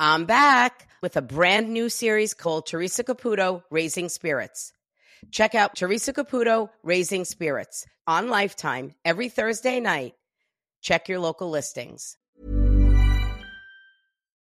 I'm back with a brand new series called Theresa Caputo Raising Spirits. Check out Theresa Caputo Raising Spirits on Lifetime every Thursday night. Check your local listings.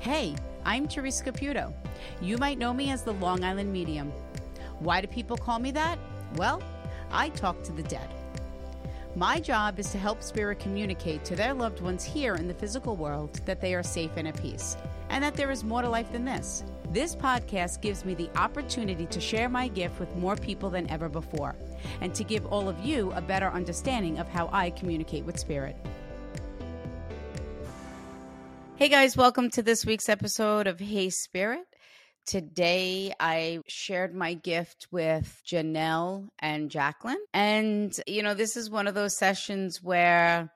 Hey, I'm Theresa Caputo. You might know me as the Long Island Medium. Why do people call me that? Well, I talk to the dead. My job is to help spirit communicate to their loved ones here in the physical world that they are safe and at peace, and that there is more to life than this. This podcast gives me the opportunity to share my gift with more people than ever before, and to give all of you a better understanding of how I communicate with spirit. Hey guys, welcome to this week's episode of Hey Spirit. Today I shared my gift with Janelle and Jackline. And, you know, this is one of those sessions where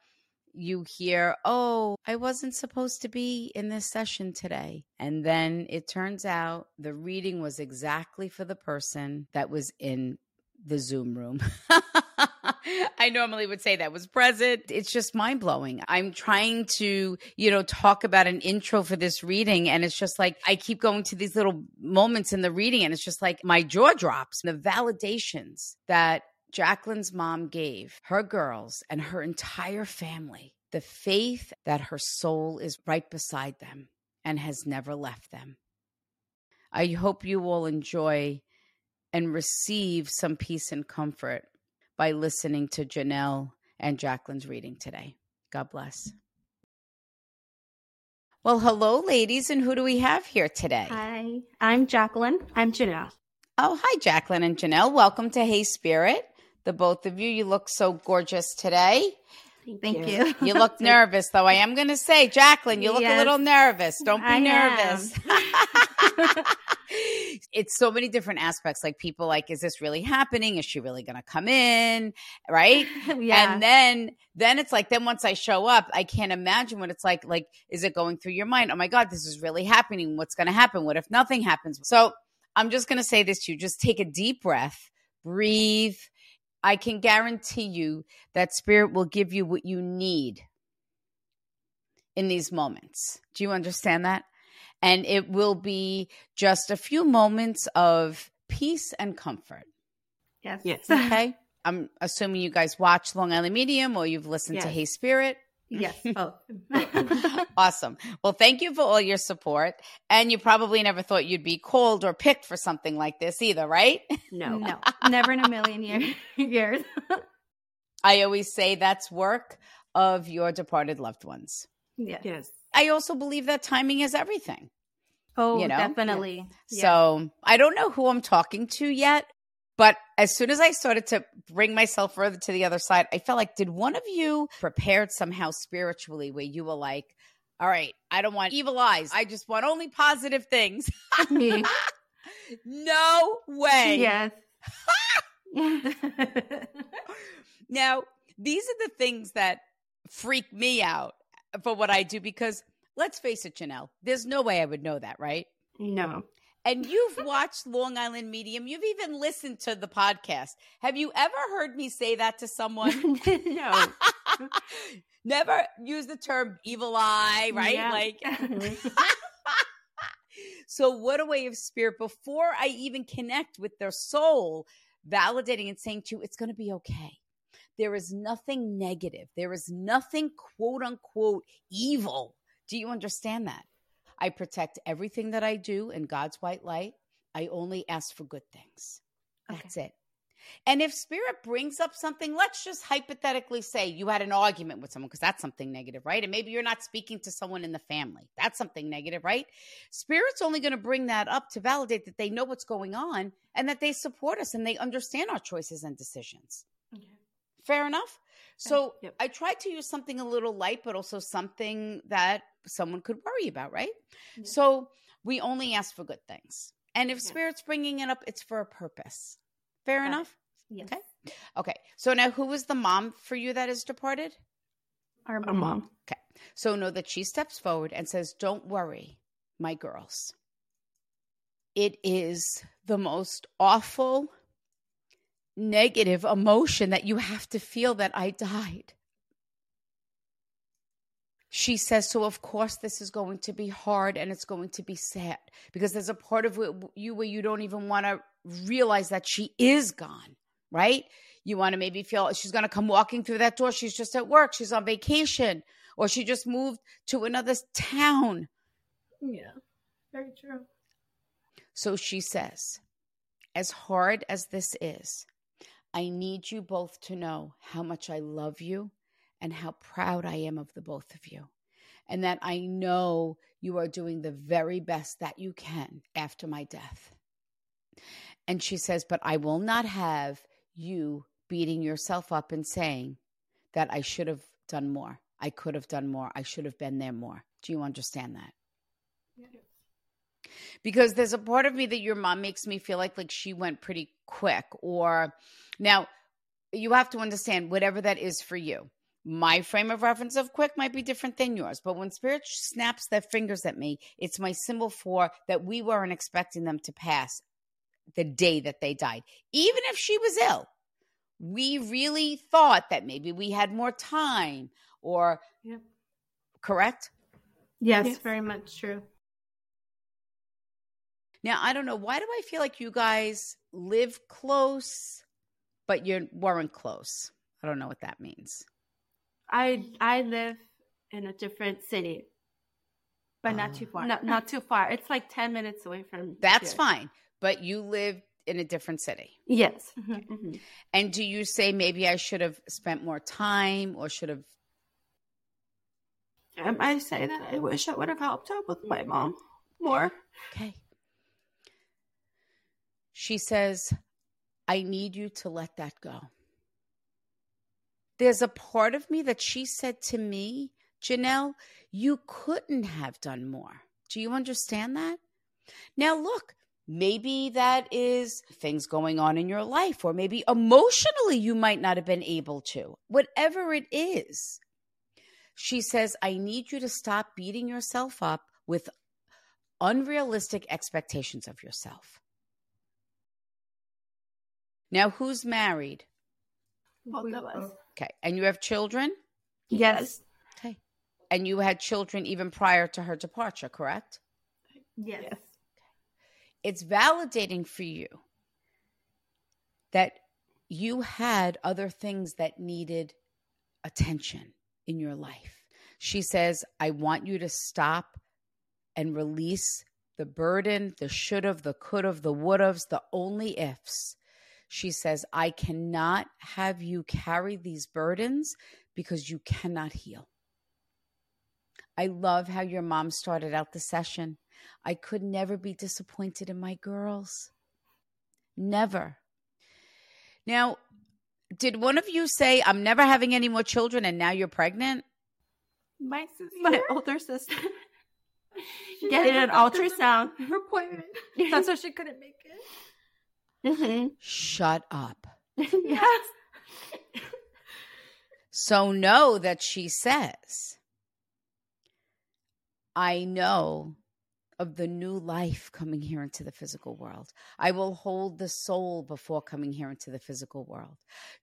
you hear, oh, I wasn't supposed to be in this session today. And then it turns out the reading was exactly for the person that was in the Zoom room. I normally would say that was present. It's just mind blowing. I'm trying to, you know, talk about an intro for this reading. And it's just like I keep going to these little moments in the reading, and it's just like my jaw drops. The validations that Jackline's mom gave her girls and her entire family, the faith that her soul is right beside them and has never left them. I hope you will enjoy and receive some peace and comfort by listening to Janelle and Jackline's reading today. God bless. Well, hello, ladies, and who do we have here today? Hi, I'm Jackline. I'm Janelle. Oh, hi, Jackline and Janelle. Welcome to Hey Spirit. The both of you, you look so gorgeous today. Thank, you. You look nervous, though. I am going to say, Jackline, you look Yes. a little nervous. Don't be I nervous. it's so many different aspects. Like people, like, is this really happening? Is she really going to come in? Right? yeah. And then, then it's like, then once I show up, I can't imagine what it's like. Like, is it going through your mind? Oh my God, this is really happening. What's going to happen? What if nothing happens? So I'm just going to say this to you. Just take a deep breath, breathe. I can guarantee you that spirit will give you what you need in these moments. Do you understand that? And it will be just a few moments of peace and comfort. yes. Yes. Okay. I'm assuming you guys watch Long Island Medium or you've listened to Hey Spirit. yes. Oh. awesome. Well, thank you for all your support. And you probably never thought you'd be called or picked for something like this either, right? No. no, never in a million year, years. I always say that's work of your departed loved ones. yes. Yes. I also believe that timing is everything. Oh, You know? definitely. Yeah. So I don't know who I'm talking to yet, but as soon as I started to bring myself further to the other side, I felt like, did one of you prepared somehow spiritually where you were like, all right, I don't want evil eyes. I just want only positive things. Me. no way. yes. Now, these are the things that freak me out for what I do because let's face it, Chanel, there's no way I would know that, right? no. And you've watched Long Island Medium. You've even listened to the podcast. Have you ever heard me say that to someone? no. Never use the term evil eye, right? Yeah. Like, so what a way of spirit before I even connect with their soul. validating and saying to you, it's going to be okay. There is nothing negative. There is nothing quote unquote evil. Do you understand that? I protect everything that I do in God's white light. I only ask for good things. Okay. That's it. And if spirit brings up something, let's just hypothetically say you had an argument with someone because that's something negative, right? And maybe you're not speaking to someone in the family. That's something negative, right? Spirit's only going to bring that up to validate that they know what's going on and that they support us and they understand our choices and decisions. Okay. Fair enough? Uh, so Yep. I tried to use something a little light, but also something that someone could worry about, right? Yeah. So we only ask for good things. And if Yeah. spirit's bringing it up, it's for a purpose. Fair Got enough? Yes. Okay. Okay. So now who is the mom for you that is departed? Our Our mom. Okay. So know that she steps forward and says, Don't worry, my girls. It is the most awful, negative emotion that you have to feel that I died. She says, So, of course, this is going to be hard and it's going to be sad because there's a part of you where you don't even want to realize that she is gone, right? You want to maybe feel she's going to come walking through that door. She's just at work, she's on vacation, or she just moved to another town. Yeah. Very true. So she says, As hard as this is, I need you both to know how much I love you and how proud I am of the both of you. And that I know you are doing the very best that you can after my death. And she says, But I will not have you beating yourself up and saying that I should have done more. I could have done more. I should have been there more. Do you understand that? Because there's a part of me that your mom makes me feel like like she went pretty quick or now you have to understand whatever that is for you my frame of reference of quick might be different than yours but when spirit snaps their fingers at me it's my symbol for that we weren't expecting them to pass the day that they died even if she was ill we really thought that maybe we had more time or Yep. correct Yes, Yes. very much true. Now, I don't know. Why do I feel like you guys live close, but you weren't close? I don't know what that means. I I live in a different city. But not too far. Not not too far. It's like ten minutes away from. That's here. fine, but you live in a different city. Yes. Mhm. Mhm. And do you say maybe I should have spent more time or should have? Um, I say that I wish I would have helped out with my mom more. Okay. She says, I need you to let that go. There's a part of me that she said to me, Janelle, you couldn't have done more. Do you understand that? Now, look, maybe that is things going on in your life, or maybe emotionally you might not have been able to. Whatever it is, she says, I need you to stop beating yourself up with unrealistic expectations of yourself. Now, who's married? Both of us. Okay. And you have children? Yes. Okay. And you had children even prior to her departure, correct? Yes. Yes. It's validating for you that you had other things that needed attention in your life. She says, I want you to stop and release the burden, the should have, the could have, the would haves, the only ifs. She says, I cannot have you carry these burdens because you cannot heal. I love how your mom started out the session. I could never be disappointed in my girls. Never. Now, did one of you say, I'm never having any more children and now you're pregnant? My sister. My older sister She getting an ultrasound. Her appointment. That's why she couldn't make it. Hmm Shut up. yes. So know that she says, I know of the new life coming here into the physical world. I will hold the soul before coming here into the physical world.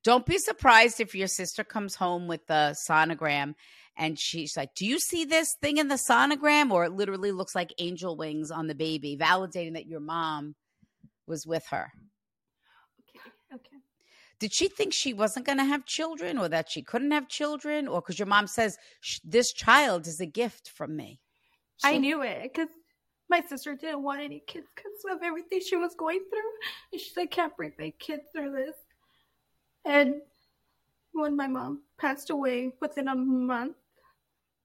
Don't be surprised if your sister comes home with the sonogram and she's like, Do you see this thing in the sonogram? Or it literally looks like angel wings on the baby, validating that your mom was with her. Okay. did she think she wasn't going to have children or that she couldn't have children or because your mom says this child is a gift from me I knew it because my sister didn't want any kids because of everything she was going through. And she's like, can't bring my kids through this. And when my mom passed away within a month,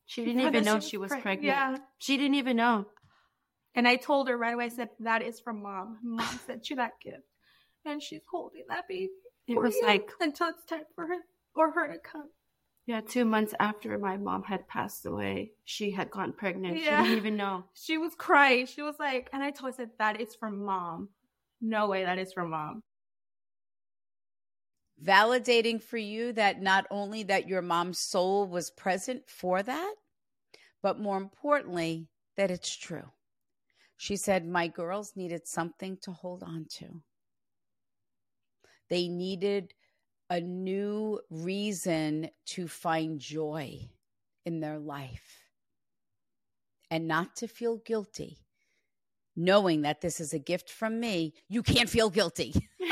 She didn't even know she was preg- pregnant. Yeah. She didn't even know. And I told her right away, I said, that is from mom. Mom sent you that gift. And she's holding that baby. It was like until it's time for her or her to come. yeah, two months after my mom had passed away, she had gotten pregnant. She didn't even know. She was crying. She was like, and I told her, I said, that is from mom. No way, that is from mom. validating for you that not only that your mom's soul was present for that but more importantly that it's true she said my girls needed something to hold on to they needed a new reason to find joy in their life and not to feel guilty knowing that this is a gift from me you can't feel guilty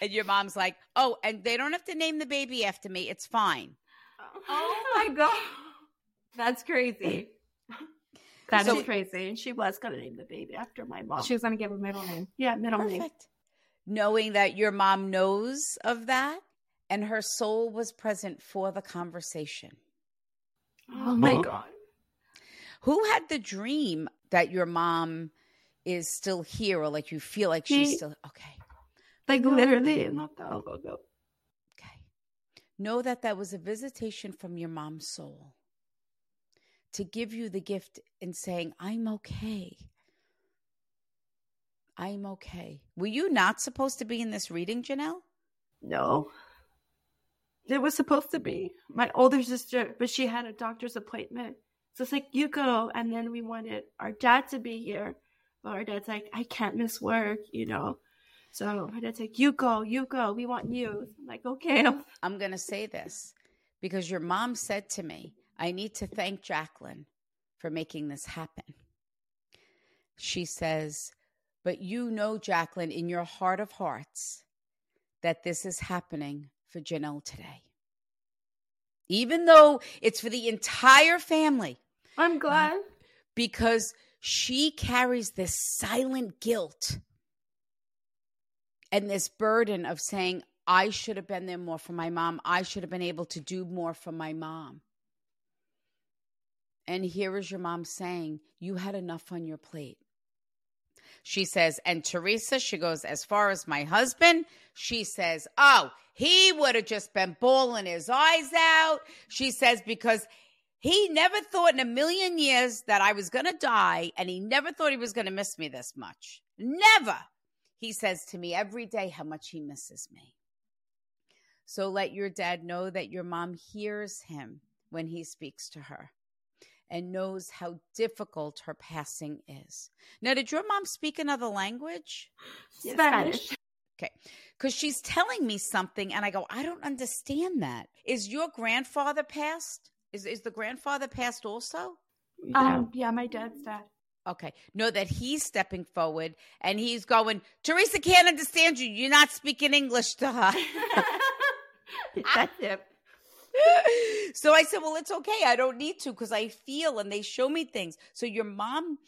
and your mom's like, "Oh, and they don't have to name the baby after me. It's fine." Oh my God. That's crazy. That is So- crazy. And she was gonna name the baby after my mom. She was going to give a middle name. yeah, middle name. Perfect. Knowing that your mom knows of that and her soul was present for the conversation. Oh my god. Who had the dream that your mom is still here or like you feel like she's still okay? Like literally not that long ago. Okay. Know that that was a visitation from your mom's soul to give you the gift in saying, I'm okay. I'm okay. Were you not supposed to be in this reading, Janelle? No. It was supposed to be my older sister, but she had a doctor's appointment. So it's like, you go. And then we wanted our dad to be here. But our dad's like, I can't miss work, you know. So my dad's like, you go, you go. We want you. I'm like, okay. I'm going to say this because your mom said to me, I need to thank Jackline for making this happen. She says, But you know, Jackline, in your heart of hearts, that this is happening for Janelle today. Even though it's for the entire family, I'm glad. Uh, because she carries this silent guilt and this burden of saying, I should have been there more for my mom. I should have been able to do more for my mom. And here is your mom saying, You had enough on your plate. She says, and Theresa, she goes, as far as my husband, she says, oh, he would have just been bawling his eyes out. She says, because he never thought in a million years that I was going to die, and he never thought he was going to miss me this much. Never. He says to me every day how much he misses me. So let your dad know that your mom hears him when he speaks to her and knows how difficult her passing is. Now, did your mom speak another language? Spanish. Okay. Because she's telling me something, and I go, I don't understand that. Is your grandfather passed? Is, is the grandfather passed also? Um, yeah, my dad's dad. Okay. Know that he's stepping forward and he's going, Theresa can't understand you. You're not speaking English to her. That's it. so I said, Well, it's okay. I don't need to because I feel and they show me things. So your mom,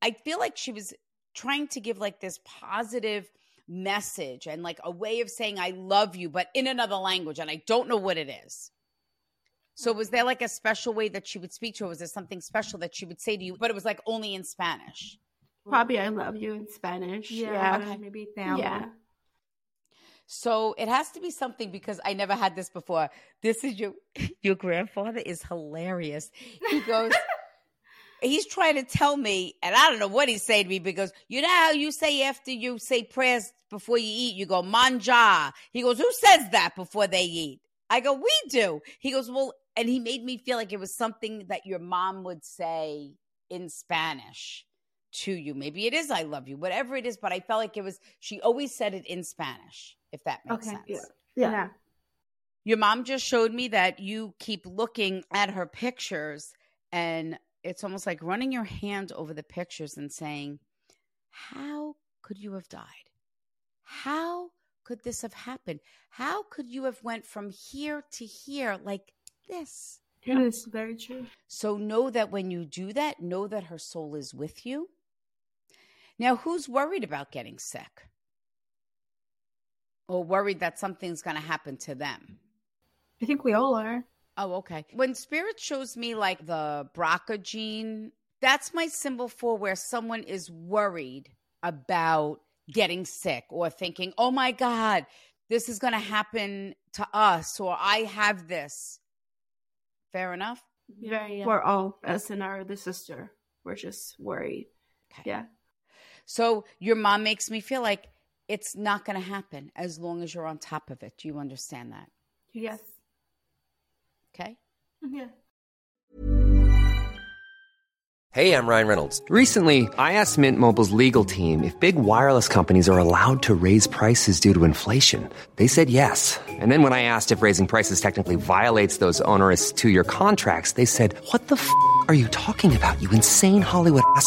I feel like she was trying to give like this positive message and like a way of saying, I love you, but in another language. And I don't know what it is. So was there like a special way that she would speak to her? Was there something special that she would say to you, but it was like only in Spanish? Probably I love you in Spanish. Yeah. okay. maybe down. Yeah. So it has to be something because I never had this before. This is your your grandfather is hilarious. He goes He's trying to tell me, and I don't know what he's saying to me because you know how you say after you say prayers before you eat, you go mangia. He goes, Who says that before they eat? I go, We do. He goes, Well, and he made me feel like it was something that your mom would say in Spanish to you. Maybe it is I love you, whatever it is, but I felt like it was she always said it in Spanish, if that makes Okay. sense. Yeah. Yeah. yeah. Your mom just showed me that you keep looking at her pictures and it's almost like running your hand over the pictures and saying, How could you have died? how could this have happened? How could you have went from here to here like this? It is very true. So know that when you do that, know that her soul is with you. Now, who's worried about getting sick? Or worried that something's going to happen to them? I think we all are. Oh, okay. When spirit shows me like the BRCA gene, that's my symbol for where someone is worried about getting sick or thinking, oh my God, this is going to happen to us or I have this. Fair enough? Yeah, yeah. We're all, us and our other sister, we're just worried. Okay. Yeah. So your mom makes me feel like it's not going to happen as long as you're on top of it. Do you understand that? Yes. Okay. Mm-hmm. Yeah. Hey, I'm Ryan Reynolds. Recently, I asked Mint Mobile's legal team if big wireless companies are allowed to raise prices due to inflation. They said yes. And then when I asked if raising prices technically violates those onerous two year contracts, they said, What the f are you talking about, you insane Hollywood ass?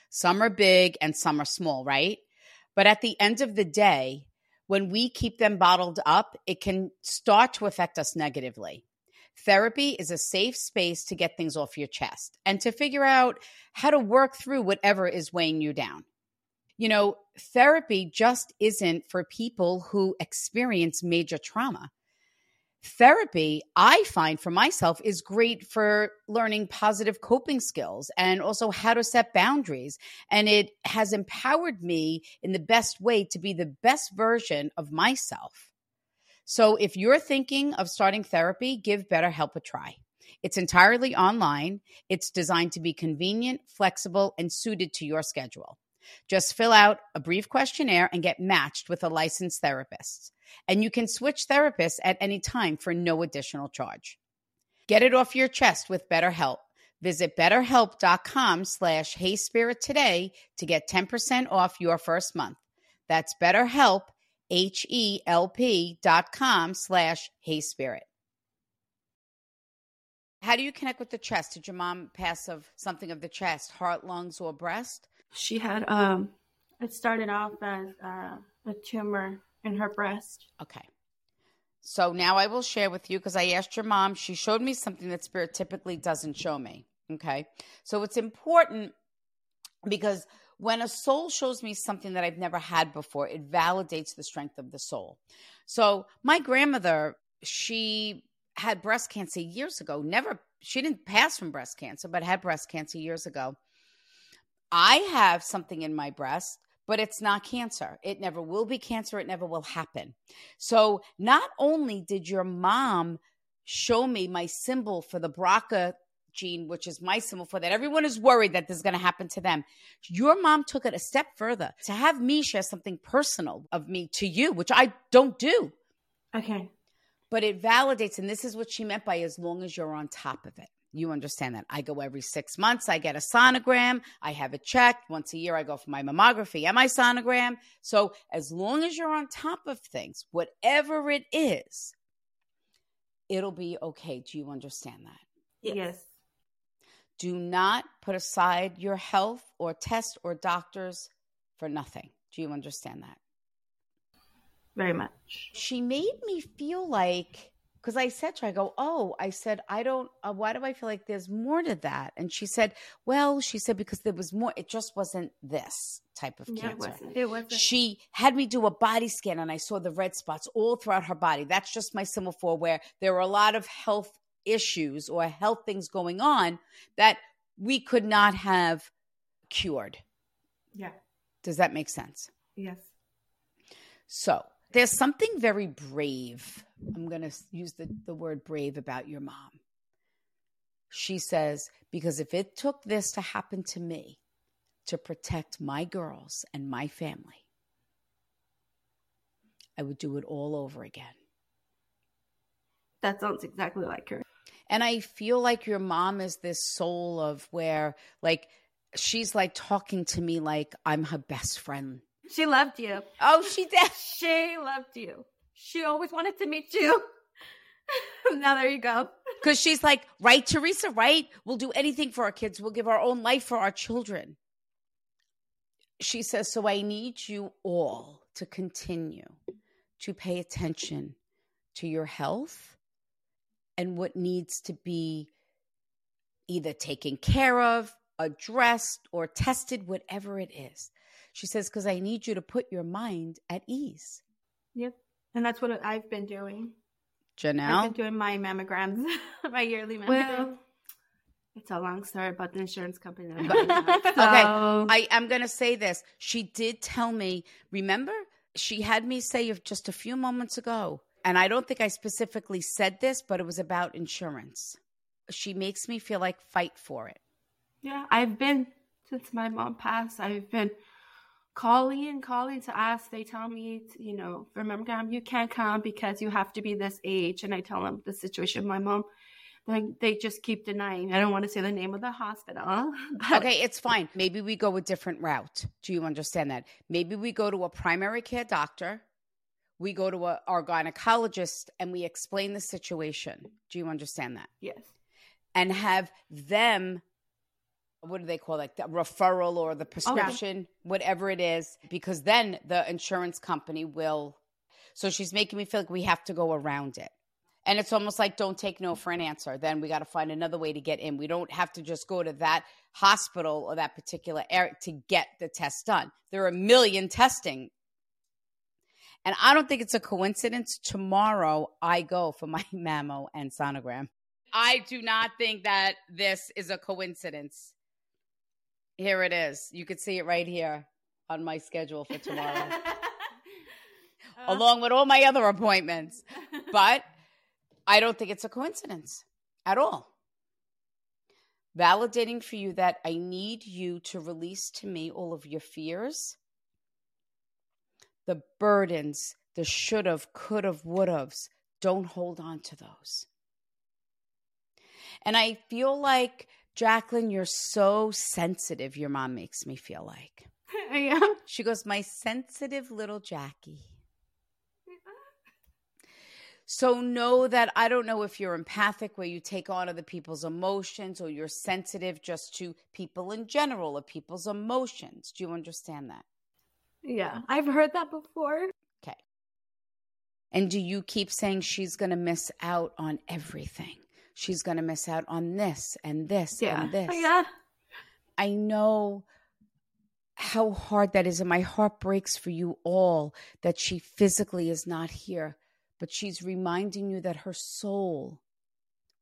Some are big and some are small, right? But at the end of the day, when we keep them bottled up, it can start to affect us negatively. Therapy is a safe space to get things off your chest and to figure out how to work through whatever is weighing you down. You know, therapy just isn't for people who experience major trauma. Therapy, I find for myself, is great for learning positive coping skills and also how to set boundaries. And it has empowered me in the best way to be the best version of myself. So if you're thinking of starting therapy, give BetterHelp a try. It's entirely online. It's designed to be convenient, flexible, and suited to your schedule. Just fill out a brief questionnaire and get matched with a licensed therapist. And you can switch therapists at any time for no additional charge. Get it off your chest with BetterHelp. Visit betterhelp.com slash heyspirit today to get 10% off your first month. That's betterhelp, H-E-L-P dot com slash heyspirit. How do you connect with the chest? Did your mom pass of something of the chest, heart, lungs, or breast? She had, um, it started off as uh, a tumor in her breast. Okay. So now I will share with you because I asked your mom. She showed me something that spirit typically doesn't show me. Okay. So it's important because when a soul shows me something that I've never had before, it validates the strength of the soul. So my grandmother, she had breast cancer years ago. Never, she didn't pass from breast cancer, but had breast cancer years ago. I have something in my breast but it's not cancer. It never will be cancer. It never will happen. So not only did your mom show me my symbol for the BRCA gene, which is my symbol for that, everyone is worried that this is going to happen to them. Your mom took it a step further to have me share something personal of me to you, which I don't do. Okay. But it validates, and this is what she meant by as long as you're on top of it. You understand that. I go every six months. I get a sonogram. I have it checked. Once a year, I go for my mammography and my sonogram. So, as long as you're on top of things, whatever it is, it'll be okay. Do you understand that? Yes. Do not put aside your health or test or doctors for nothing. Do you understand that? Very much. She made me feel like, because I said to her, I go, Oh, I said, I don't, uh, why do I feel like there's more to that? And she said, Well, she said, because there was more, it just wasn't this type of Yeah, it cancer. wasn't. It wasn't. She had me do a body scan and I saw the red spots all throughout her body. That's just my for where there were a lot of health issues or health things going on that we could not have cured. Yeah. Does that make sense? Yes. So there's something very brave. I'm going to use the, the word brave about your mom. She says, because if it took this to happen to me to protect my girls and my family, I would do it all over again. That sounds exactly like her. And I feel like your mom is this soul of where, like, she's like talking to me like I'm her best friend. She loved you. Oh, she did. She loved you. She always wanted to meet you. now there you go. Because she's like, right, Theresa, right? We'll do anything for our kids. We'll give our own life for our children. She says, So I need you all to continue to pay attention to your health and what needs to be either taken care of, addressed, or tested, whatever it is. She says, because I need you to put your mind at ease. Yep. And that's what I've been doing. Janelle? I've been doing my mammograms, my yearly mammogram. Well, it's a long story about the insurance company. so. Okay, I am going to say this. She did tell me, remember, she had me say just a few moments ago, and I don't think I specifically said this, but it was about insurance. She makes me feel like fight for it. Yeah, I've been, since my mom passed, I've been calling and calling to ask. They tell me, you know, for mammogram, you can't come because you have to be this age. And I tell them the situation. My mom, they, they just keep denying. I don't want to say the name of the hospital. okay, it's fine. Maybe we go a different route. Do you understand that? Maybe we go to a primary care doctor. We go to a, our gynecologist and we explain the situation. Do you understand that? Yes. And have them what do they call it? The referral or the oh, prescription, okay. whatever it is, because then the insurance company will. So she's making me feel like we have to go around it. And it's almost like don't take no for an answer. Then we got to find another way to get in. We don't have to just go to that hospital or that particular area to get the test done. There are a million testing. And I don't think it's a coincidence. Tomorrow I go for my mammo and sonogram. I do not think that this is a coincidence. Here it is. You could see it right here on my schedule for tomorrow, uh, along with all my other appointments. But I don't think it's a coincidence at all. Validating for you that I need you to release to me all of your fears, the burdens, the should have, could have, would have's. Don't hold on to those. And I feel like Jackline, you're so sensitive, your mom makes me feel like. I am. She goes, My sensitive little Jackie. So know that I don't know if you're empathic, where you take on other people's emotions, or you're sensitive just to people in general or people's emotions. Do you understand that? Yeah, I've heard that before. Okay. And do you keep saying she's going to miss out on everything? She's going to miss out on this and this yeah. Oh and this. Yeah. I know how hard that is, and my heart breaks for you all that she physically is not here, but she's reminding you that her soul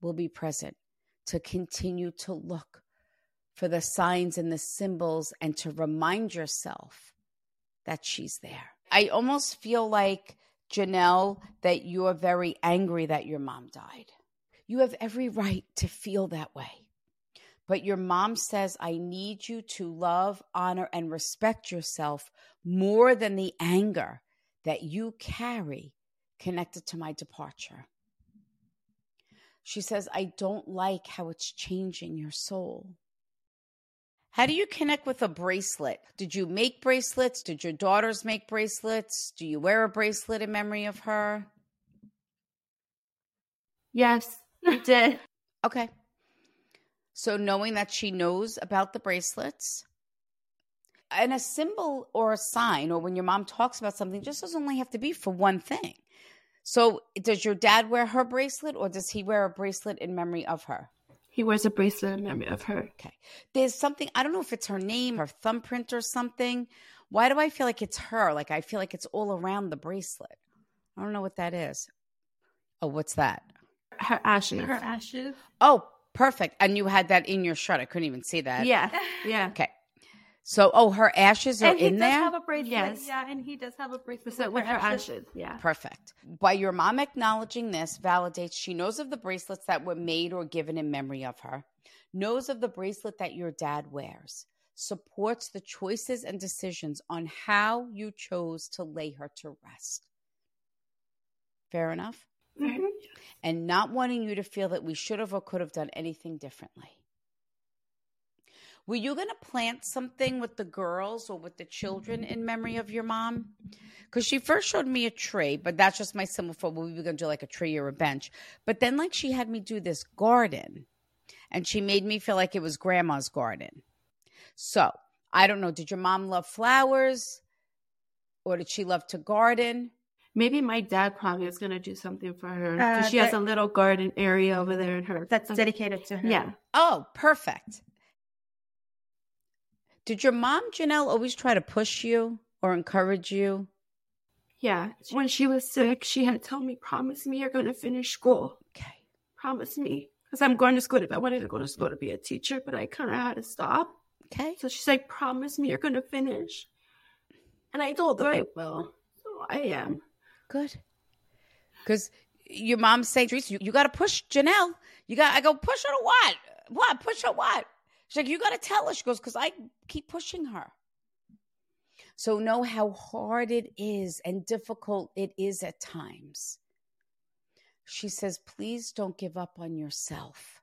will be present to continue to look for the signs and the symbols and to remind yourself that she's there. I almost feel like, Janelle, that you're very angry that your mom died. You have every right to feel that way. But your mom says, I need you to love, honor, and respect yourself more than the anger that you carry connected to my departure. She says, I don't like how it's changing your soul. How do you connect with a bracelet? Did you make bracelets? Did your daughters make bracelets? Do you wear a bracelet in memory of her? Yes. Did. Okay. So knowing that she knows about the bracelets and a symbol or a sign, or when your mom talks about something, just doesn't only have to be for one thing. So does your dad wear her bracelet or does he wear a bracelet in memory of her? He wears a bracelet in memory of her. Okay. There's something, I don't know if it's her name, her thumbprint or something. Why do I feel like it's her? Like I feel like it's all around the bracelet. I don't know what that is. Oh, what's that? Her ashes. Her ashes. Oh, perfect. And you had that in your shirt. I couldn't even see that. Yeah, yeah. Okay. So, oh, her ashes are and he in does there? have a bracelet. Yes. Yeah, and he does have a bracelet So with her ashes, yeah. Perfect. By your mom acknowledging this validates she knows of the bracelets that were made or given in memory of her, knows of the bracelet that your dad wears, supports the choices and decisions on how you chose to lay her to rest. Fair enough? Mhm. And not wanting you to feel that we should have or could have done anything differently. Were you going to plant something with the girls or with the children in memory of your mom? Because she first showed me a tree, but that's just my symbol for we were going to do like a tree or a bench. But then, like, she had me do this garden and she made me feel like it was grandma's garden. So I don't know. Did your mom love flowers or did she love to garden? Maybe my dad probably is gonna do something for her. Uh, 'cause she has a little garden area over there in her. That's dedicated to her. Yeah. Oh, perfect. Did your mom, Janelle, always try to push you or encourage you? Yeah. When she was sick, she had told me, promise me you're going to finish school. Okay. Promise me. Because I'm going to school. I wanted to go to school to be a teacher, but I kind of had to stop. Okay. So she's like, promise me you're going to finish. And I told her I will. So I am. Good. Because your mom saying, Theresa, you, you got to push Janelle. You got, I go, push her to what? What? Push her what? She's like, you got to tell her. She goes, because I keep pushing her. So know how hard it is and difficult it is at times. She says, please don't give up on yourself.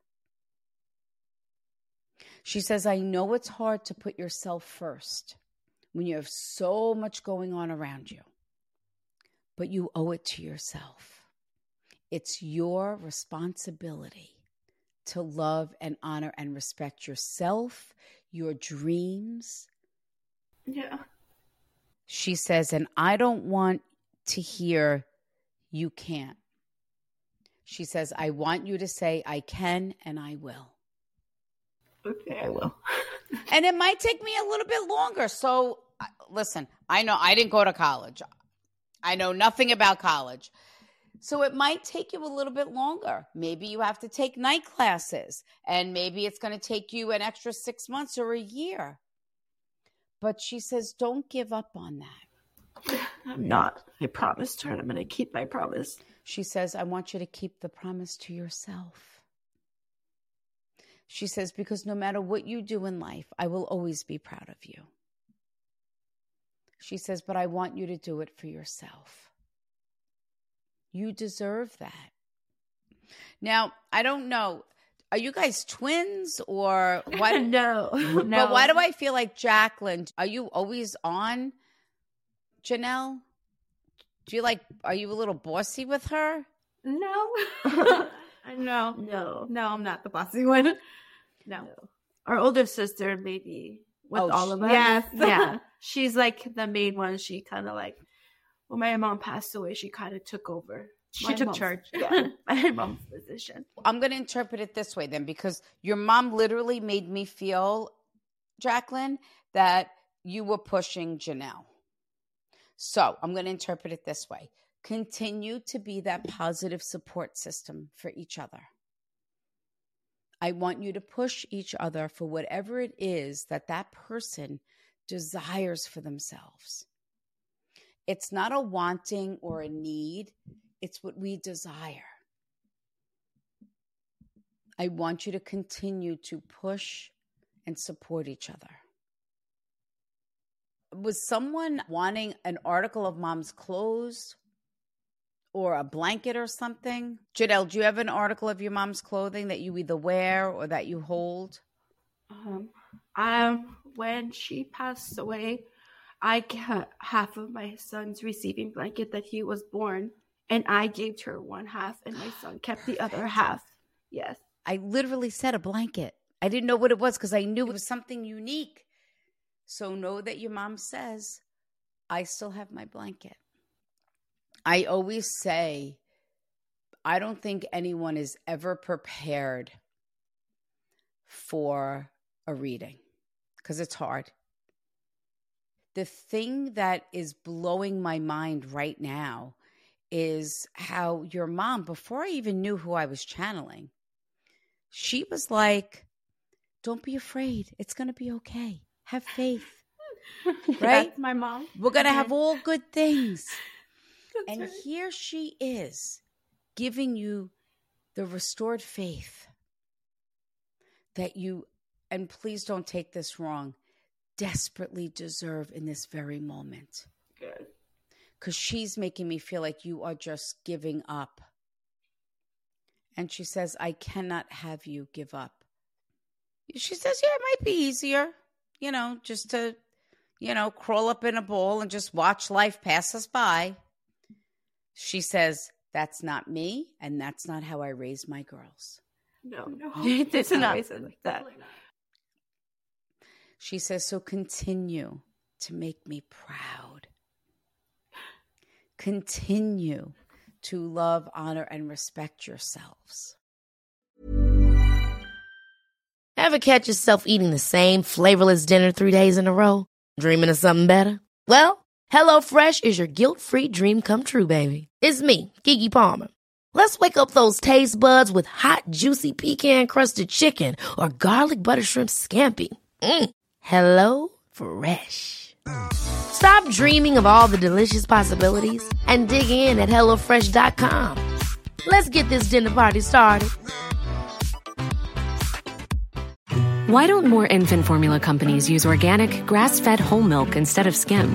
She says, I know it's hard to put yourself first when you have so much going on around you, but you owe it to yourself. It's your responsibility to love and honor and respect yourself, your dreams. Yeah. She says, and I don't want to hear you can't. She says, I want you to say, I can and I will. Okay, I will. And it might take me a little bit longer. So, listen, I know I didn't go to college, I know nothing about college. So, it might take you a little bit longer. Maybe you have to take night classes, and maybe it's going to take you an extra six months or a year. But she says, don't give up on that. I'm not. I promised her and I'm going to keep my promise. She says, I want you to keep the promise to yourself. She says, because no matter what you do in life, I will always be proud of you. She says, but I want you to do it for yourself. You deserve that. Now, I don't know. Are you guys twins or what? no. no. But why do I feel like Jackline? Are you always on, Janelle? Do you like, are you a little bossy with her? No. no. No. No, I'm not the bossy one. No. Our older sister, maybe, with Oh, all of us. Yes. yeah. She's like the main one. She kind of like, when my mom passed away, she kind of took over. She my took mom's- charge. Yeah. My mom's position. I'm going to interpret it this way then, because your mom literally made me feel, Jackline, that you were pushing Janelle. So I'm going to interpret it this way continue to be that positive support system for each other. I want you to push each other for whatever it is that that person desires for themselves. It's not a wanting or a need, it's what we desire. I want you to continue to push and support each other. Was someone wanting an article of mom's clothes or a blanket or something? Janelle, do you have an article of your mom's clothing that you either wear or that you hold? Um, um, when she passed away, I got half of my son's receiving blanket that he was born, and I gave her one half, and my son kept the other half. Yes. I literally said a blanket. I didn't know what it was because I knew it was something unique. So know that your mom says, I still have my blanket. I always say, I don't think anyone is ever prepared for a reading because it's hard. The thing that is blowing my mind right now is how your mom, before I even knew who I was channeling, she was like, Don't be afraid. It's going to be okay. Have faith. right? That's my mom. We're going to have all good things. And right. here she is giving you the restored faith that you, and please don't take this wrong, desperately deserve in this very moment. Good. Because she's making me feel like you are just giving up. And she says, I cannot have you give up. She says, Yeah, it might be easier, you know, just to, you know, crawl up in a ball and just watch life pass us by. She says, That's not me, and that's not how I raise my girls. No, mm-hmm. No. it's It's not not. like that. She says, So continue to make me proud. Continue to love, honor, and respect yourselves. Ever catch yourself eating the same flavorless dinner three days in a row? Dreaming of something better? Well, HelloFresh is your guilt-free dream come true, baby. It's me, Keke Palmer. Let's wake up those taste buds with hot, juicy pecan-crusted chicken or garlic butter shrimp scampi. Mm. Hello Fresh. Stop dreaming of all the delicious possibilities and dig in at HelloFresh.com. Let's get this dinner party started. Why don't more infant formula companies use organic, grass fed whole milk instead of skim?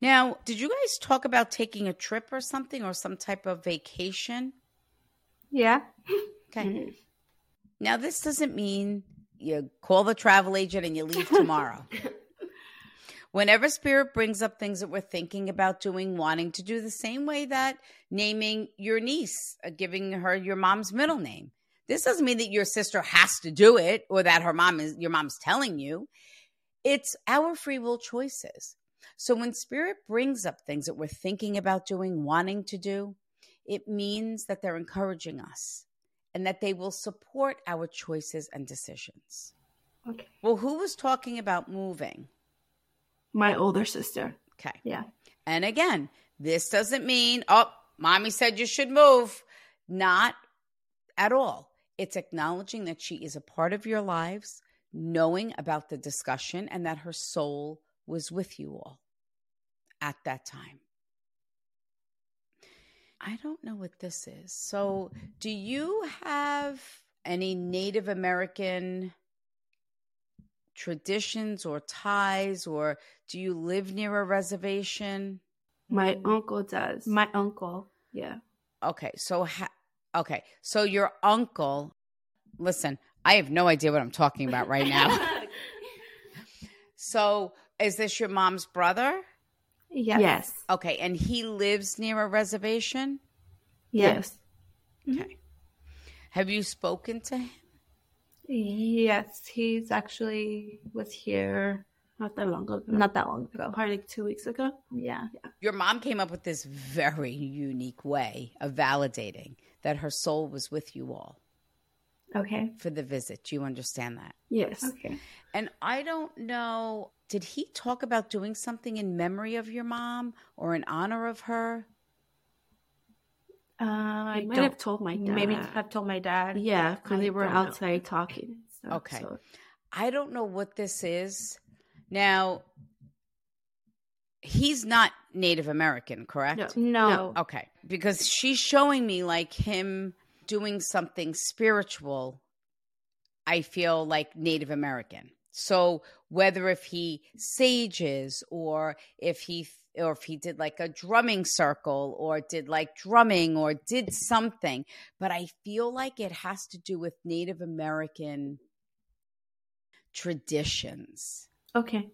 Now, did you guys talk about taking a trip or something or some type of vacation? Yeah. Okay. Now, this doesn't mean you call the travel agent and you leave tomorrow. Whenever spirit brings up things that we're thinking about doing, wanting to do the same way that naming your niece, uh, giving her your mom's middle name. This doesn't mean that your sister has to do it or that her mom is your mom's telling you. It's our free will choices. So when spirit brings up things that we're thinking about doing, wanting to do, it means that they're encouraging us and that they will support our choices and decisions. Okay. Well, who was talking about moving? My older sister. Okay. Yeah. And again, this doesn't mean, oh, mommy said you should move. Not at all. It's acknowledging that she is a part of your lives, knowing about the discussion, and that her soul was with you all at that time. I don't know what this is. So, do you have any Native American traditions or ties, or do you live near a reservation? My uncle does. My uncle. yeah. Okay, so ha- okay, so your uncle. Listen, I have no idea what I'm talking about right now. so, is this your mom's brother? Yes. Yes. Okay, and he lives near a reservation. Yes. Okay. Have you spoken to him? Yes. He's actually was here Not that long ago. not that long ago. Probably like two weeks ago. Yeah. Your mom came up with this very unique way of validating that her soul was with you all Okay. for the visit. Do you understand that? Yes. Okay. And I don't know, did he talk about doing something in memory of your mom or in honor of her? Uh, I I might don't- have told my dad. Maybe have told my dad. Yeah, because they were don't know. outside talking. and stuff, Okay. so- I don't know what this is. Now, he's not Native American, correct? No. No. Okay. Because she's showing me like him doing something spiritual, I feel like Native American. So whether if he sages or if he or if he did like a drumming circle or did like drumming or did something, but I feel like it has to do with Native American traditions Okay.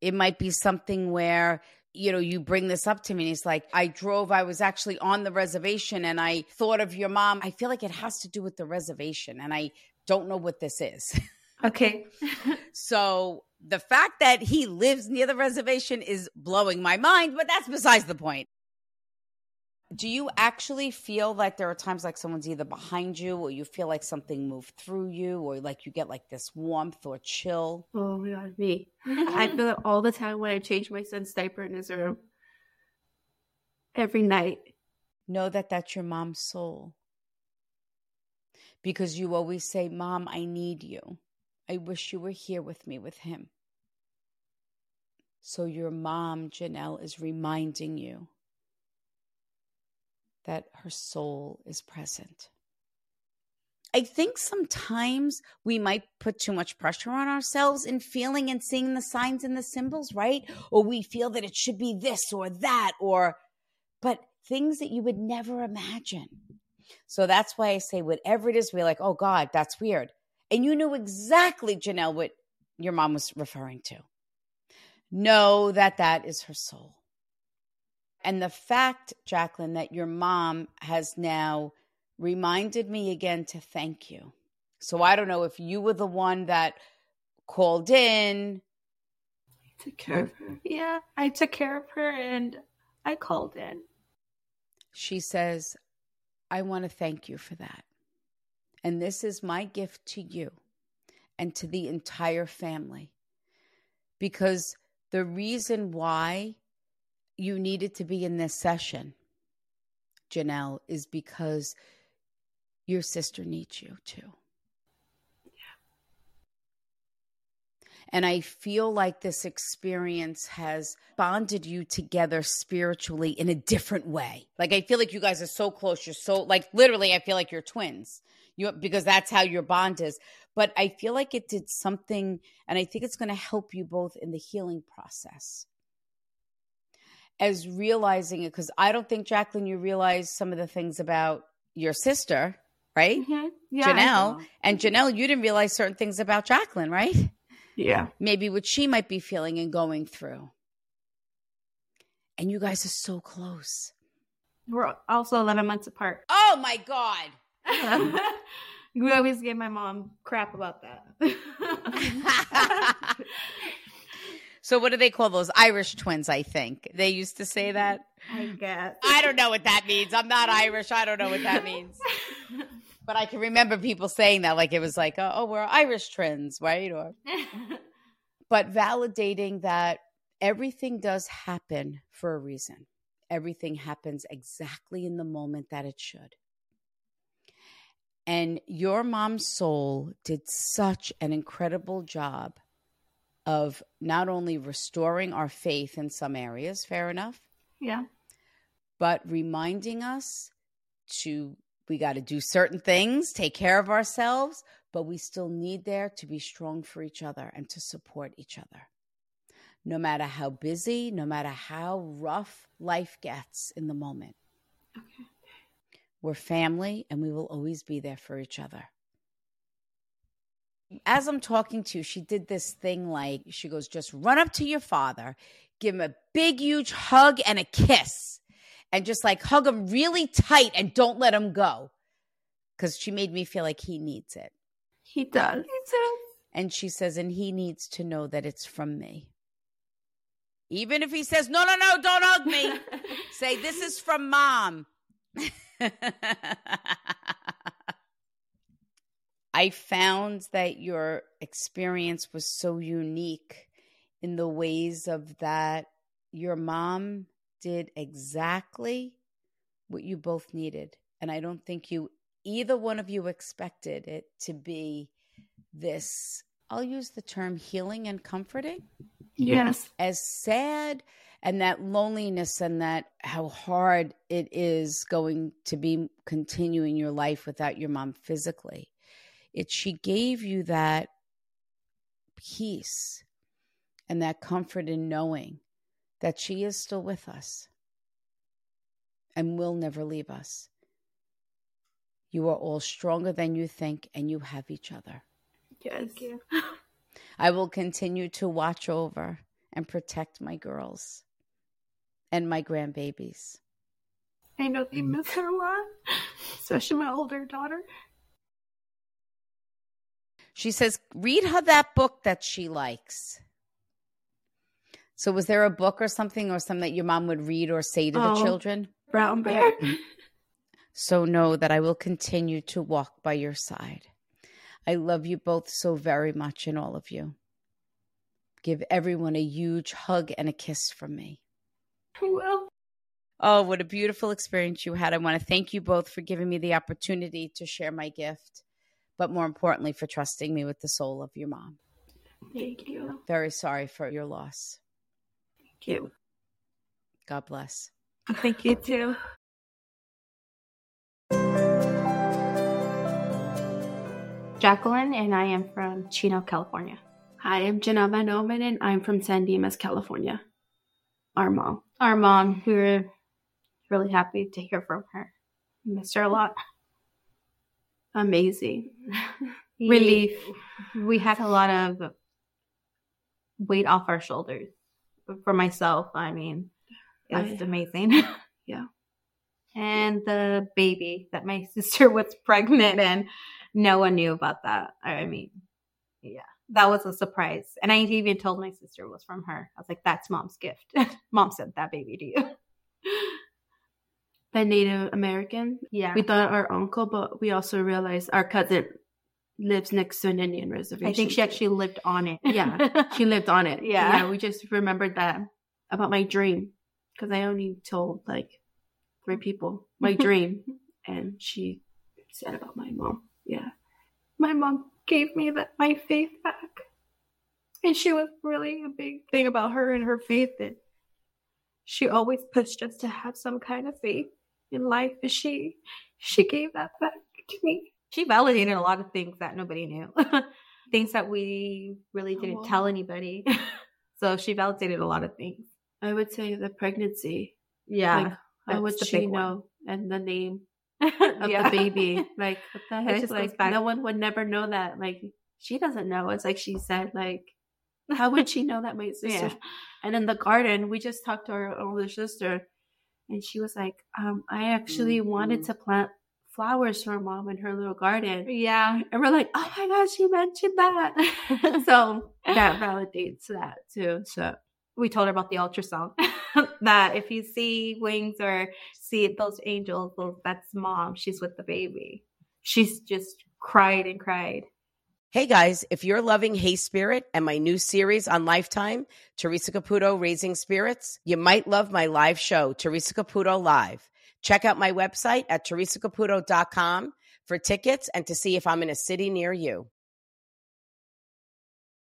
it might be something where you know, you bring this up to me. And he's like, I drove, I was actually on the reservation and I thought of your mom. I feel like it has to do with the reservation. And I don't know what this is. Okay. so the fact that he lives near the reservation is blowing my mind, but that's besides the point. Do you actually feel like there are times like someone's either behind you or you feel like something moved through you or like you get like this warmth or chill? Oh my god, me. I feel it all the time when I change my son's diaper in his room. Every night. Know that that's your mom's soul. Because you always say, Mom, I need you. I wish you were here with me with him. So your mom, Jenneal, is reminding you that her soul is present. I think sometimes we might put too much pressure on ourselves in feeling and seeing the signs and the symbols, right? Or we feel that it should be this or that, or, but things that you would never imagine. So that's why I say, whatever it is, we're like, oh God, that's weird. And you knew exactly, Jenneal, what your mom was referring to. Know that that is her soul. And the fact, Jackline, that your mom has now reminded me again to thank you. So I don't know if you were the one that called in. I took care of her. Yeah, I took care of her and I called in. She says, I want to thank you for that. And this is my gift to you and to the entire family. Because the reason why you needed to be in this session, Jenneal, is because your sister needs you too. And I feel like this experience has bonded you together spiritually in a different way. Like I feel like you guys are so close. You're so like literally I feel like you're twins. You because that's how your bond is. But I feel like it did something and I think it's going to help you both in the healing process as realizing it because I don't think Jackline, you realize some of the things about your sister, right? Mm-hmm. Yeah, Jenneal. And Jenneal, you didn't realize certain things about Jackline, right? Yeah. Maybe what she might be feeling and going through. And you guys are so close. We're also 11 months apart. Oh my God. we always give my mom crap about that. So what do they call those Irish twins? I think they used to say that. I guess. I don't know what that means. I'm not Irish. I don't know what that means. but I can remember people saying that, like it was like, oh, oh we're Irish twins, right? Or, but validating that everything does happen for a reason. Everything happens exactly in the moment that it should. And your mom's soul did such an incredible job of not only restoring our faith in some areas, fair enough. Yeah. But reminding us to, we got to do certain things, take care of ourselves, but we still need there to be strong for each other and to support each other. No matter how busy, no matter how rough life gets in the moment. Okay. We're family and we will always be there for each other as I'm talking to you, she did this thing like she goes, just run up to your father, give him a big, huge hug and a kiss, and just like hug him really tight and don't let him go. Because she made me feel like he needs it. He does. He does. And she says, and he needs to know that it's from me. Even if he says, no, no, no, don't hug me, say, this is from mom. I found that your experience was so unique in the ways of that your mom did exactly what you both needed. And I don't think you, either one of you, expected it to be this, I'll use the term healing and comforting. Yes. As sad and that loneliness and that how hard it is going to be continuing your life without your mom physically it she gave you that peace and that comfort in knowing that she is still with us and will never leave us. You are all stronger than you think, and you have each other. Yes. Thank you. I will continue to watch over and protect my girls. And my grandbabies. I know they miss her a lot, especially my older daughter. She says, read her that book that she likes. So, was there a book or something or something that your mom would read or say to the Oh. children? Brown bear. So, know that I will continue to walk by your side. I love you both so very much and all of you. Give everyone a huge hug and a kiss from me. Well, Oh, what a beautiful experience you had. I want to thank you both for giving me the opportunity to share my gift, but more importantly, for trusting me with the soul of your mom. Thank you. Very sorry for your loss. Thank you. God bless. Thank you too. Jackline, and I am from Chino, California. Hi, I'm Jenneal Van Omen, and I'm from San Dimas, California. Our mom. Our mom, we were really happy to hear from her. Missed her a lot. Amazing. Relief. We had a lot of weight off our shoulders. For myself, I mean, it was I- amazing. Yeah. And the baby that my sister was pregnant and no one knew about that. I mean, yeah, that was a surprise. And I even told my sister it was from her. I was like, that's mom's gift. Mom sent that baby to you. The Native American. Yeah. We thought our uncle, but we also realized our cousin lives next to an Indian reservation. I think she actually lived on it. Yeah, she lived on it. Yeah. yeah. We just remembered that about my dream because I only told like three people my dream, and she said about my mom. Yeah, my mom gave me that my faith back. And she was really a big thing about her and her faith that she always pushed us to have some kind of faith in life and she she gave that back to me. she validated a lot of things that nobody knew. things that we really didn't Oh. tell anybody. so she validated a lot of things. I would say the pregnancy. Yeah. Like, how would the she big one. know? And the name of of the baby. Like what the heck? Like back- no one would never know that. Like she doesn't know. It's like she said, like how would she know that my sister? Yeah. And in the garden, we just talked to our older sister, and she was like, um, "I actually wanted to plant flowers for mom in her little garden." Yeah. And we're like, "Oh my gosh, she mentioned that!" so that validates that too. So we told her about the ultrasound. that if you see wings or see those angels, that's mom. She's with the baby. She's just cried and cried. Hey guys, if you're loving Hey Spirit and my new series on Lifetime, Theresa Caputo Raising Spirits, you might love my live show, Theresa Caputo Live. Check out my website at theresacaputo.com for tickets and to see if I'm in a city near you.